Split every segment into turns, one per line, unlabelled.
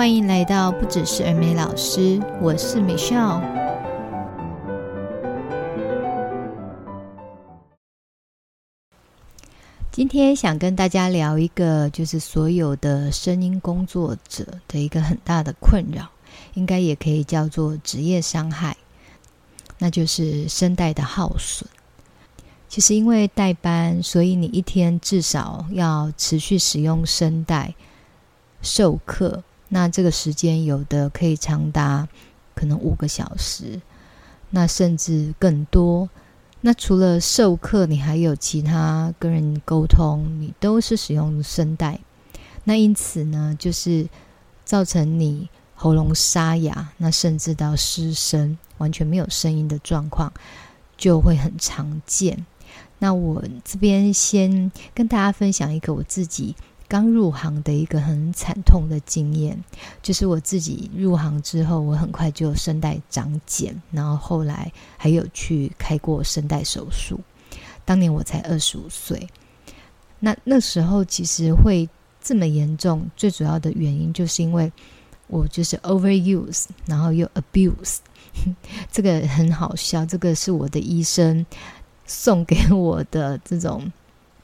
欢迎来到不只是儿美老师，我是 Michelle。今天想跟大家聊一个，就是所有的声音工作者的一个很大的困扰，应该也可以叫做职业伤害，那就是声带的耗损。其实因为代班，所以你一天至少要持续使用声带授课。那这个时间有的可以长达可能五个小时，那甚至更多。那除了授课，你还有其他跟人沟通，你都是使用声带。那因此呢，就是造成你喉咙沙哑，那甚至到失声，完全没有声音的状况，就会很常见。那我这边先跟大家分享一个我自己。刚入行的一个很惨痛的经验，就是我自己入行之后，我很快就声带长茧，然后后来还有去开过声带手术。当年我才二十五岁，那那时候其实会这么严重，最主要的原因就是因为我就是 overuse，然后又 abuse，这个很好笑，这个是我的医生送给我的这种。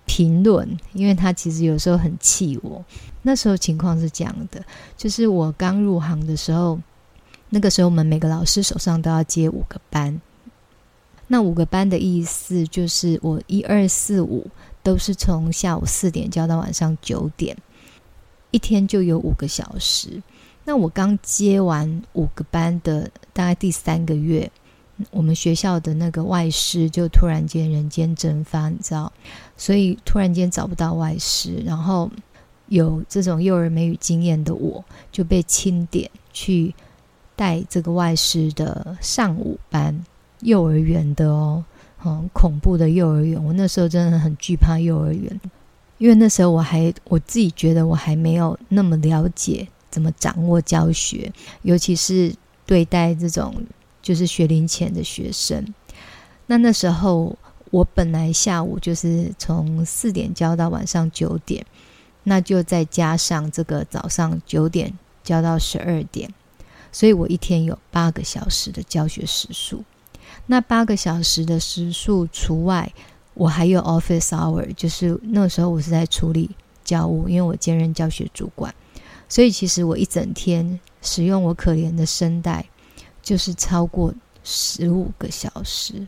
评论，因为他其实有时候很气我。那时候情况是这样的，就是我刚入行的时候，那个时候我们每个老师手上都要接五个班。那五个班的意思就是，我一二四五都是从下午四点教到晚上九点，一天就有五个小时。那我刚接完五个班的大概第三个月。我们学校的那个外师就突然间人间蒸发，你知道，所以突然间找不到外师，然后有这种幼儿美语经验的我，就被钦点去带这个外师的上午班，幼儿园的哦，很恐怖的幼儿园。我那时候真的很惧怕幼儿园，因为那时候我还我自己觉得我还没有那么了解怎么掌握教学，尤其是对待这种。就是学龄前的学生，那那时候我本来下午就是从四点教到晚上九点，那就再加上这个早上九点教到十二点，所以我一天有八个小时的教学时数。那八个小时的时数除外，我还有 office hour，就是那时候我是在处理教务，因为我兼任教学主管，所以其实我一整天使用我可怜的声带。就是超过十五个小时，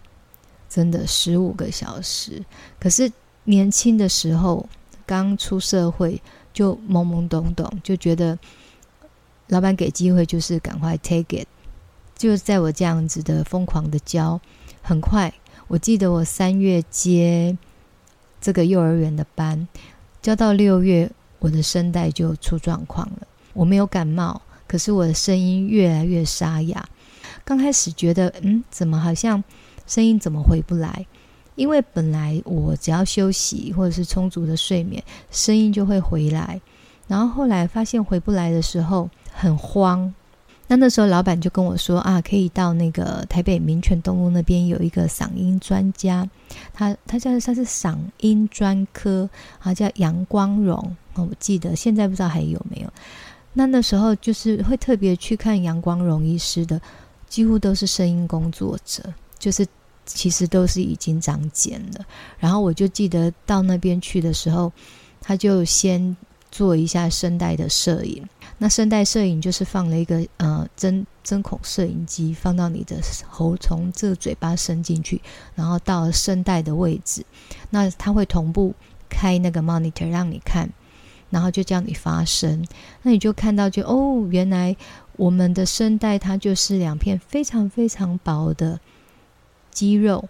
真的十五个小时。可是年轻的时候，刚出社会就懵懵懂懂，就觉得老板给机会就是赶快 take it。就在我这样子的疯狂的教，很快，我记得我三月接这个幼儿园的班，教到六月，我的声带就出状况了。我没有感冒，可是我的声音越来越沙哑。刚开始觉得，嗯，怎么好像声音怎么回不来？因为本来我只要休息或者是充足的睡眠，声音就会回来。然后后来发现回不来的时候很慌。那那时候老板就跟我说啊，可以到那个台北民权东路那边有一个嗓音专家，他他叫他是嗓音专科，他叫杨光荣。我记得现在不知道还有没有。那那时候就是会特别去看杨光荣医师的。几乎都是声音工作者，就是其实都是已经长茧了。然后我就记得到那边去的时候，他就先做一下声带的摄影。那声带摄影就是放了一个呃针针孔摄影机，放到你的喉，从这个嘴巴伸进去，然后到声带的位置。那他会同步开那个 monitor 让你看，然后就叫你发声。那你就看到就哦，原来。我们的声带它就是两片非常非常薄的肌肉，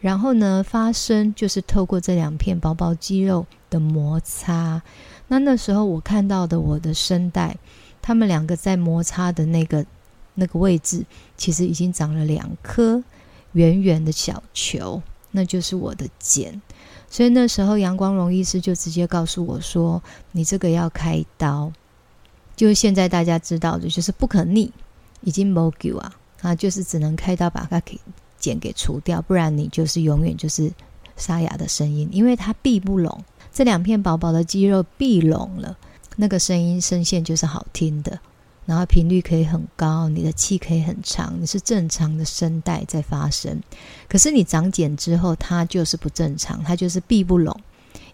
然后呢，发声就是透过这两片薄薄肌肉的摩擦。那那时候我看到的我的声带，他们两个在摩擦的那个那个位置，其实已经长了两颗圆圆的小球，那就是我的茧。所以那时候杨光荣医师就直接告诉我说：“你这个要开刀。”就是现在大家知道的，就是不可逆，已经没救啊！啊，就是只能开刀把它给茧给除掉，不然你就是永远就是沙哑的声音，因为它闭不拢，这两片薄薄的肌肉闭拢了，那个声音声线就是好听的，然后频率可以很高，你的气可以很长，你是正常的声带在发声。可是你长茧之后，它就是不正常，它就是闭不拢，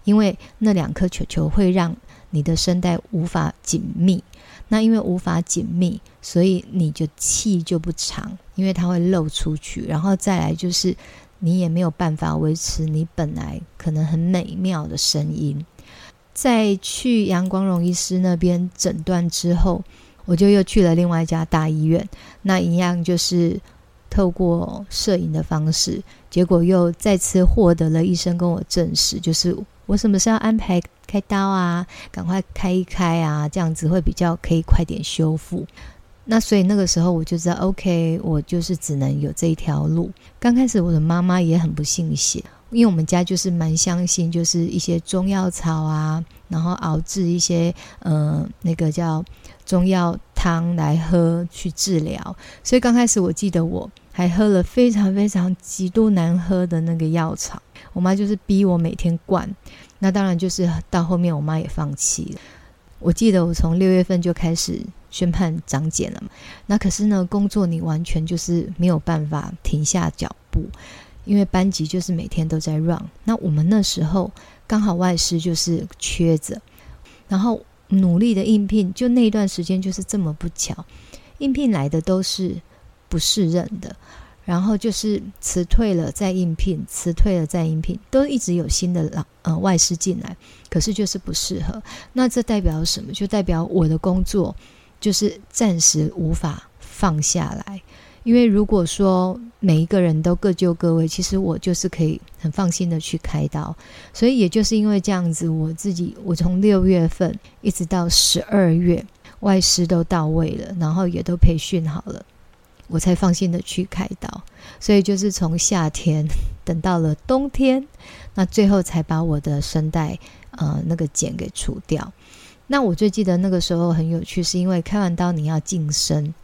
因为那两颗球球会让你的声带无法紧密。那因为无法紧密，所以你就气就不长，因为它会漏出去。然后再来就是，你也没有办法维持你本来可能很美妙的声音。在去杨光荣医师那边诊断之后。我就又去了另外一家大医院，那一样就是透过摄影的方式，结果又再次获得了医生跟我证实，就是我什么时候安排开刀啊，赶快开一开啊，这样子会比较可以快点修复。那所以那个时候我就知道，OK，我就是只能有这一条路。刚开始我的妈妈也很不信邪，因为我们家就是蛮相信，就是一些中药草啊，然后熬制一些呃那个叫。中药汤来喝去治疗，所以刚开始我记得我还喝了非常非常极度难喝的那个药草，我妈就是逼我每天灌，那当然就是到后面我妈也放弃了。我记得我从六月份就开始宣判长茧了嘛，那可是呢，工作你完全就是没有办法停下脚步，因为班级就是每天都在 run。那我们那时候刚好外师就是缺着，然后。努力的应聘，就那一段时间就是这么不巧，应聘来的都是不适任的，然后就是辞退了再应聘，辞退了再应聘，都一直有新的老呃外师进来，可是就是不适合。那这代表什么？就代表我的工作就是暂时无法放下来。因为如果说每一个人都各就各位，其实我就是可以很放心的去开刀。所以也就是因为这样子，我自己我从六月份一直到十二月，外师都到位了，然后也都培训好了，我才放心的去开刀。所以就是从夏天 等到了冬天，那最后才把我的声带呃那个茧给除掉。那我最记得那个时候很有趣，是因为开完刀你要静声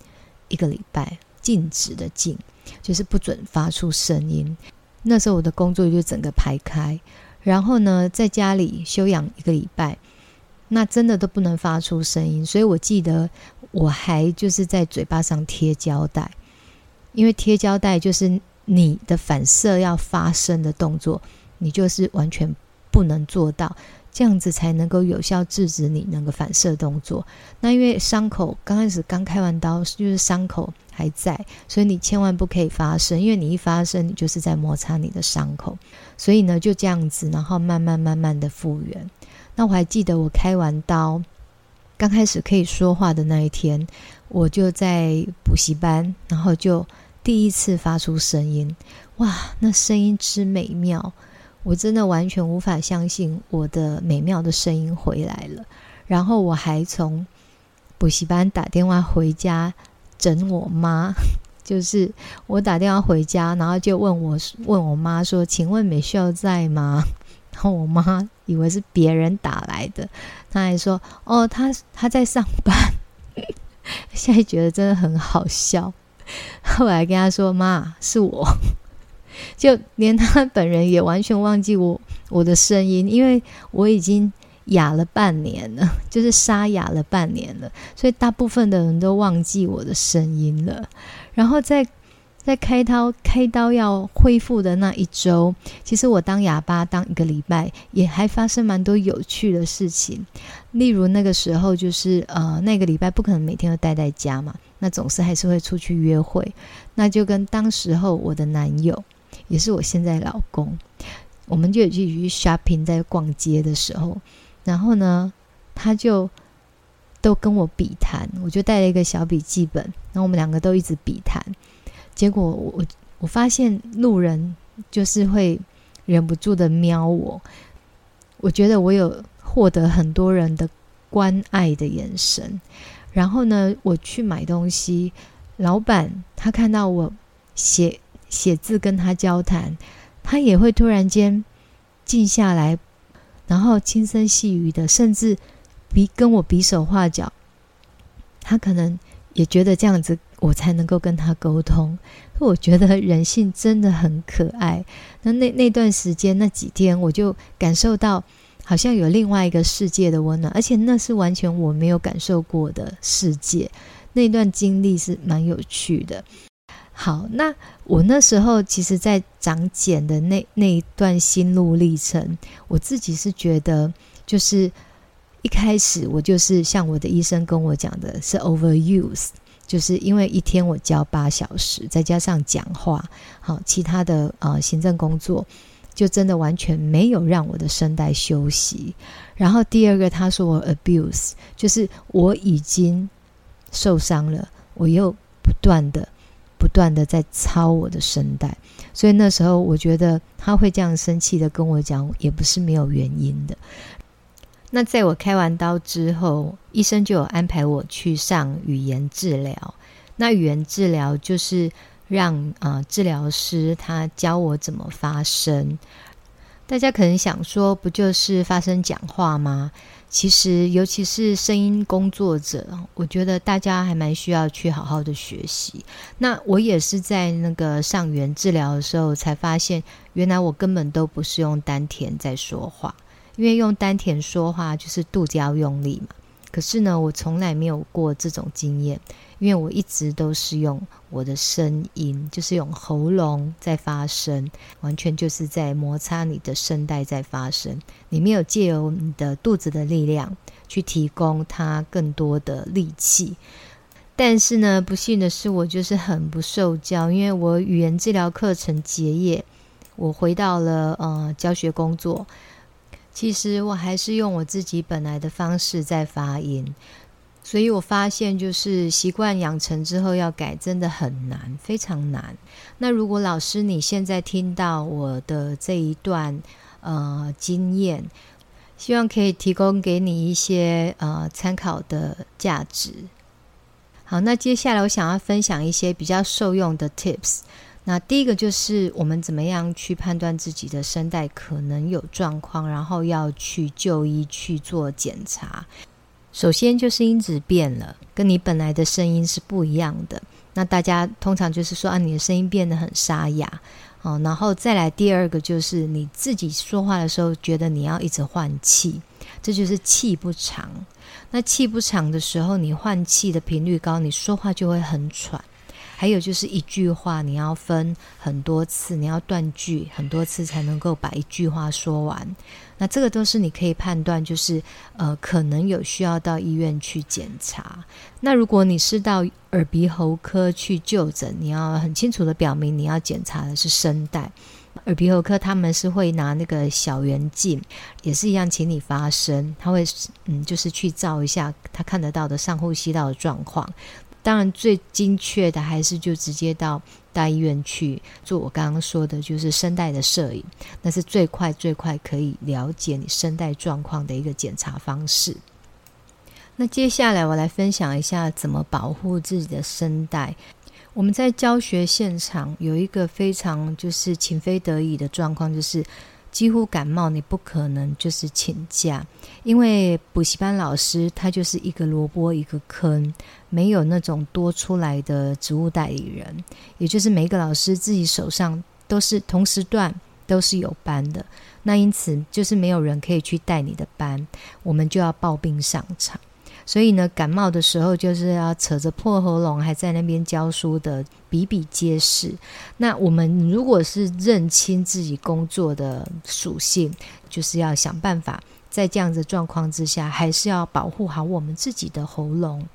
一个礼拜。禁止的禁，就是不准发出声音。那时候我的工作就整个排开，然后呢，在家里休养一个礼拜，那真的都不能发出声音。所以我记得我还就是在嘴巴上贴胶带，因为贴胶带就是你的反射要发生的动作，你就是完全不能做到。这样子才能够有效制止你那个反射动作。那因为伤口刚开始刚开完刀，就是伤口还在，所以你千万不可以发声，因为你一发声，你就是在摩擦你的伤口。所以呢，就这样子，然后慢慢慢慢的复原。那我还记得我开完刀，刚开始可以说话的那一天，我就在补习班，然后就第一次发出声音，哇，那声音之美妙！我真的完全无法相信我的美妙的声音回来了，然后我还从补习班打电话回家整我妈，就是我打电话回家，然后就问我问我妈说：“请问美秀在吗？”然后我妈以为是别人打来的，她还说：“哦，她她在上班。”现在觉得真的很好笑。后来跟她说：“妈，是我。”就连他本人也完全忘记我我的声音，因为我已经哑了半年了，就是沙哑了半年了，所以大部分的人都忘记我的声音了。然后在在开刀开刀要恢复的那一周，其实我当哑巴当一个礼拜，也还发生蛮多有趣的事情。例如那个时候，就是呃那个礼拜不可能每天都待在家嘛，那总是还是会出去约会，那就跟当时候我的男友。也是我现在老公，我们就有去 shopping，在逛街的时候，然后呢，他就都跟我比谈，我就带了一个小笔记本，然后我们两个都一直比谈，结果我我发现路人就是会忍不住的瞄我，我觉得我有获得很多人的关爱的眼神，然后呢，我去买东西，老板他看到我写。写字跟他交谈，他也会突然间静下来，然后轻声细语的，甚至比跟我比手画脚。他可能也觉得这样子，我才能够跟他沟通。我觉得人性真的很可爱。那那那段时间那几天，我就感受到好像有另外一个世界的温暖，而且那是完全我没有感受过的世界。那段经历是蛮有趣的。好，那我那时候其实，在长茧的那那一段心路历程，我自己是觉得，就是一开始我就是像我的医生跟我讲的，是 overuse，就是因为一天我教八小时，再加上讲话，好，其他的呃行政工作，就真的完全没有让我的声带休息。然后第二个，他说我 abuse，就是我已经受伤了，我又不断的。不断的在操我的声带，所以那时候我觉得他会这样生气的跟我讲，也不是没有原因的。那在我开完刀之后，医生就有安排我去上语言治疗。那语言治疗就是让啊、呃、治疗师他教我怎么发声。大家可能想说，不就是发声讲话吗？其实，尤其是声音工作者，我觉得大家还蛮需要去好好的学习。那我也是在那个上语言治疗的时候，才发现原来我根本都不是用丹田在说话，因为用丹田说话就是肚子要用力嘛。可是呢，我从来没有过这种经验，因为我一直都是用我的声音，就是用喉咙在发声，完全就是在摩擦你的声带在发声。你没有借由你的肚子的力量去提供它更多的力气。但是呢，不幸的是，我就是很不受教，因为我语言治疗课程结业，我回到了呃教学工作。其实我还是用我自己本来的方式在发音，所以我发现就是习惯养成之后要改真的很难，非常难。那如果老师你现在听到我的这一段呃经验，希望可以提供给你一些呃参考的价值。好，那接下来我想要分享一些比较受用的 tips。那第一个就是我们怎么样去判断自己的声带可能有状况，然后要去就医去做检查。首先就是音质变了，跟你本来的声音是不一样的。那大家通常就是说啊，你的声音变得很沙哑哦。然后再来第二个就是你自己说话的时候觉得你要一直换气，这就是气不长。那气不长的时候，你换气的频率高，你说话就会很喘。还有就是一句话，你要分很多次，你要断句很多次才能够把一句话说完。那这个都是你可以判断，就是呃，可能有需要到医院去检查。那如果你是到耳鼻喉科去就诊，你要很清楚的表明你要检查的是声带。耳鼻喉科他们是会拿那个小圆镜，也是一样，请你发声，他会嗯，就是去照一下他看得到的上呼吸道的状况。当然，最精确的还是就直接到大医院去做我刚刚说的，就是声带的摄影，那是最快最快可以了解你声带状况的一个检查方式。那接下来我来分享一下怎么保护自己的声带。我们在教学现场有一个非常就是情非得已的状况，就是。几乎感冒，你不可能就是请假，因为补习班老师他就是一个萝卜一个坑，没有那种多出来的职务代理人，也就是每一个老师自己手上都是同时段都是有班的，那因此就是没有人可以去带你的班，我们就要抱病上场。所以呢，感冒的时候就是要扯着破喉咙还在那边教书的比比皆是。那我们如果是认清自己工作的属性，就是要想办法在这样子状况之下，还是要保护好我们自己的喉咙。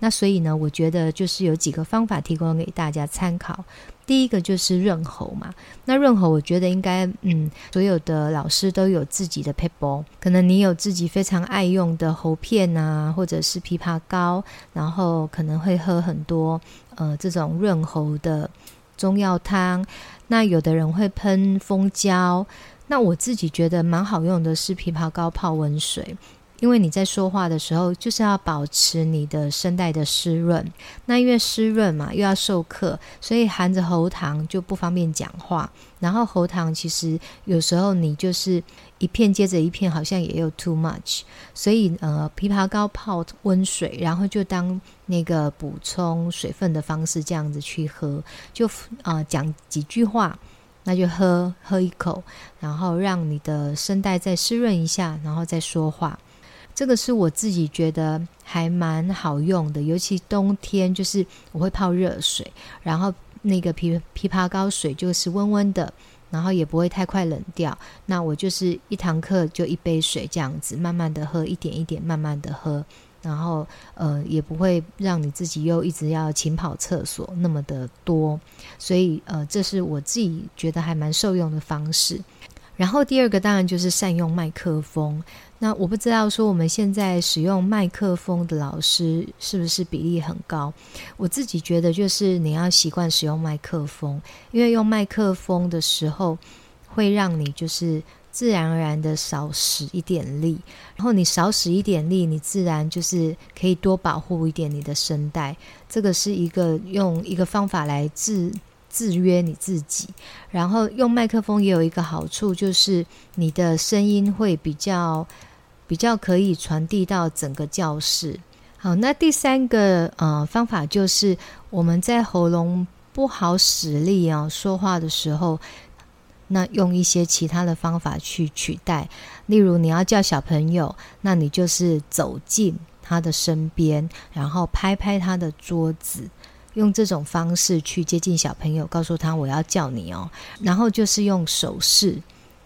那所以呢，我觉得就是有几个方法提供给大家参考。第一个就是润喉嘛，那润喉我觉得应该，嗯，所有的老师都有自己的撇步，可能你有自己非常爱用的喉片啊，或者是枇杷膏，然后可能会喝很多呃这种润喉的中药汤。那有的人会喷蜂胶，那我自己觉得蛮好用的是枇杷膏泡温水。因为你在说话的时候，就是要保持你的声带的湿润。那因为湿润嘛，又要授课，所以含着喉糖就不方便讲话。然后喉糖其实有时候你就是一片接着一片，好像也有 too much。所以呃，枇杷膏泡温水，然后就当那个补充水分的方式，这样子去喝。就、呃，讲几句话，那就喝喝一口，然后让你的声带再湿润一下，然后再说话。这个是我自己觉得还蛮好用的，尤其冬天，就是我会泡热水，然后那个枇枇杷膏水就是温温的，然后也不会太快冷掉。那我就是一堂课就一杯水这样子，慢慢的喝，一点一点慢慢的喝，然后呃也不会让你自己又一直要勤跑厕所那么的多，所以呃这是我自己觉得还蛮受用的方式。然后第二个当然就是善用麦克风。那我不知道说我们现在使用麦克风的老师是不是比例很高？我自己觉得就是你要习惯使用麦克风，因为用麦克风的时候会让你就是自然而然的少使一点力，然后你少使一点力，你自然就是可以多保护一点你的声带。这个是一个用一个方法来自。制约你自己，然后用麦克风也有一个好处，就是你的声音会比较比较可以传递到整个教室。好，那第三个呃方法就是我们在喉咙不好使力啊说话的时候，那用一些其他的方法去取代。例如你要叫小朋友，那你就是走近他的身边，然后拍拍他的桌子。用这种方式去接近小朋友，告诉他我要叫你哦，然后就是用手势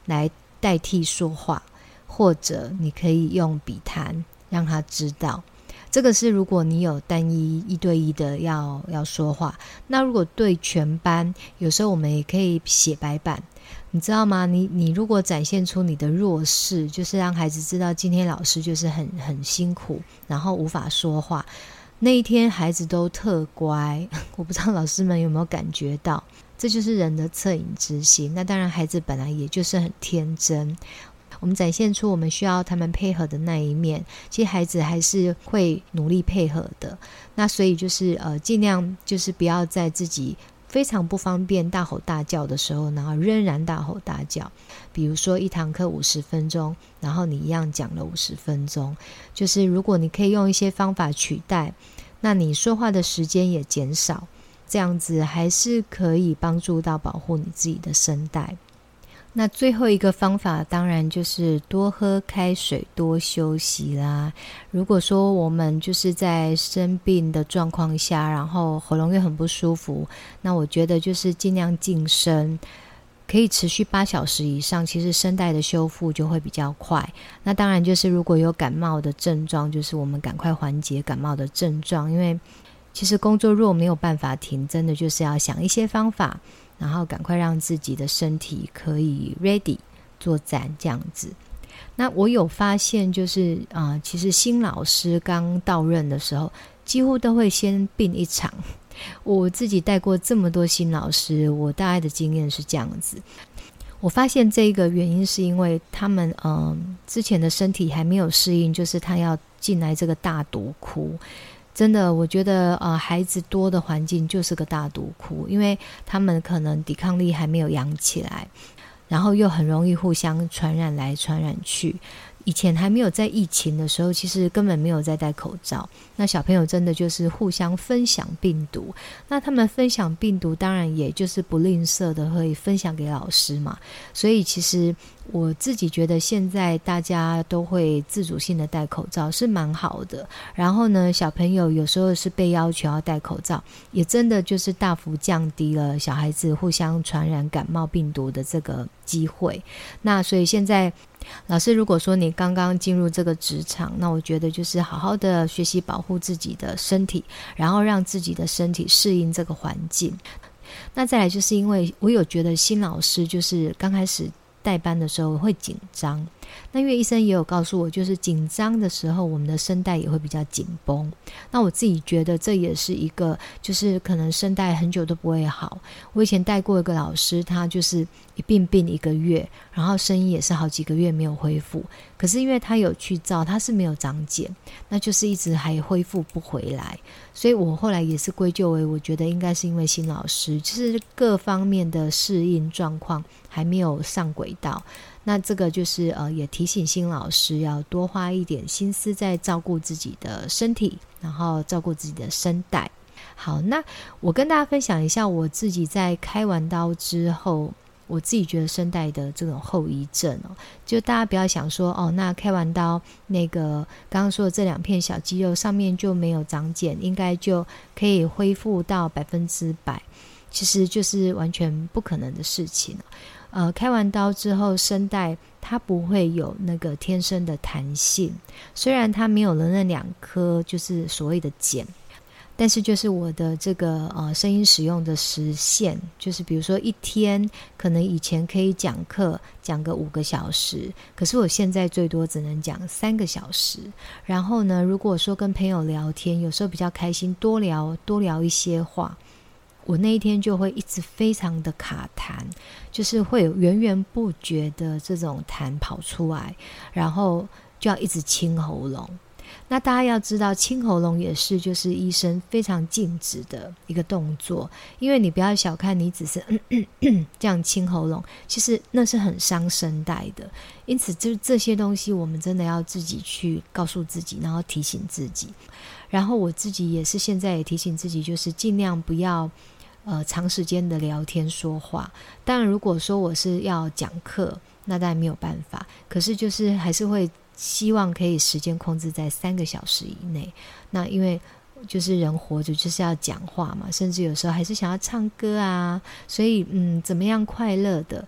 来代替说话，或者你可以用笔谈让他知道。这个是如果你有单一一对一的要要说话，那如果对全班，有时候我们也可以写白板，你知道吗？你你如果展现出你的弱势，就是让孩子知道今天老师就是很很辛苦，然后无法说话。那一天孩子都特乖，我不知道老师们有没有感觉到，这就是人的恻隐之心。那当然，孩子本来也就是很天真，我们展现出我们需要他们配合的那一面，其实孩子还是会努力配合的。那所以就是呃，尽量就是不要在自己。非常不方便大吼大叫的时候，然后仍然大吼大叫。比如说一堂课五十分钟，然后你一样讲了五十分钟。就是如果你可以用一些方法取代，那你说话的时间也减少，这样子还是可以帮助到保护你自己的声带。那最后一个方法，当然就是多喝开水，多休息啦。如果说我们就是在生病的状况下，然后喉咙又很不舒服，那我觉得就是尽量静声，可以持续八小时以上，其实声带的修复就会比较快。那当然就是如果有感冒的症状，就是我们赶快缓解感冒的症状，因为其实工作若没有办法停，真的就是要想一些方法。然后赶快让自己的身体可以 ready 作战这样子。那我有发现，就是啊、其实新老师刚到任的时候，几乎都会先病一场。我自己带过这么多新老师，我大概的经验是这样子。我发现这个原因是因为他们嗯、呃、之前的身体还没有适应，就是他要进来这个大毒窟。真的，我觉得呃，孩子多的环境就是个大毒窟，因为他们可能抵抗力还没有养起来，然后又很容易互相传染来传染去。以前还没有在疫情的时候，其实根本没有在戴口罩。那小朋友真的就是互相分享病毒。那他们分享病毒，当然也就是不吝啬的会分享给老师嘛。所以其实我自己觉得，现在大家都会自主性的戴口罩是蛮好的。然后呢，小朋友有时候是被要求要戴口罩，也真的就是大幅降低了小孩子互相传染感冒病毒的这个机会。那所以现在。老师，如果说你刚刚进入这个职场，那我觉得就是好好的学习保护自己的身体，然后让自己的身体适应这个环境。那再来就是因为我有觉得新老师就是刚开始带班的时候会紧张。那因为医生也有告诉我，就是紧张的时候，我们的声带也会比较紧绷。那我自己觉得这也是一个，就是可能声带很久都不会好。我以前带过一个老师，他就是一病病一个月，然后声音也是好几个月没有恢复。可是因为他有去照，他是没有长茧，那就是一直还恢复不回来。所以我后来也是归咎为，我觉得应该是因为新老师，就是各方面的适应状况还没有上轨道。那这个就是呃，也提醒新老师要多花一点心思在照顾自己的身体，然后照顾自己的声带。好，那我跟大家分享一下我自己在开完刀之后，我自己觉得声带的这种后遗症哦，就大家不要想说哦，那开完刀那个刚刚说的这两片小肌肉上面就没有长茧，应该就可以恢复到百分之百，其实就是完全不可能的事情。呃，开完刀之后，声带它不会有那个天生的弹性，虽然它没有了那两颗就是所谓的茧。但是就是我的这个呃声音使用的时限，就是比如说一天可能以前可以讲课讲个五个小时，可是我现在最多只能讲三个小时。然后呢，如果说跟朋友聊天，有时候比较开心，多聊多聊一些话，我那一天就会一直非常的卡痰，就是会有源源不绝的这种痰跑出来，然后就要一直清喉咙。那大家要知道，清喉咙也是就是医生非常禁止的一个动作，因为你不要小看，你只是咳咳咳这样清喉咙，其实那是很伤声带的。因此，就这些东西，我们真的要自己去告诉自己，然后提醒自己。然后我自己也是现在也提醒自己，就是尽量不要呃长时间的聊天说话。当然，如果说我是要讲课，那当然没有办法。可是就是还是会。希望可以时间控制在三个小时以内。那因为就是人活着就是要讲话嘛，甚至有时候还是想要唱歌啊。所以嗯，怎么样快乐的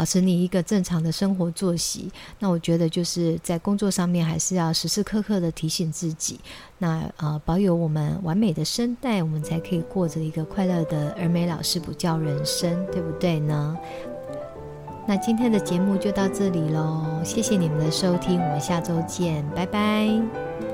保持你一个正常的生活作息？那我觉得就是在工作上面还是要时时刻刻的提醒自己。那呃，保有我们完美的声带，我们才可以过着一个快乐的儿美老师补教人生，对不对呢？那今天的节目就到这里喽，谢谢你们的收听，我们下周见，拜拜。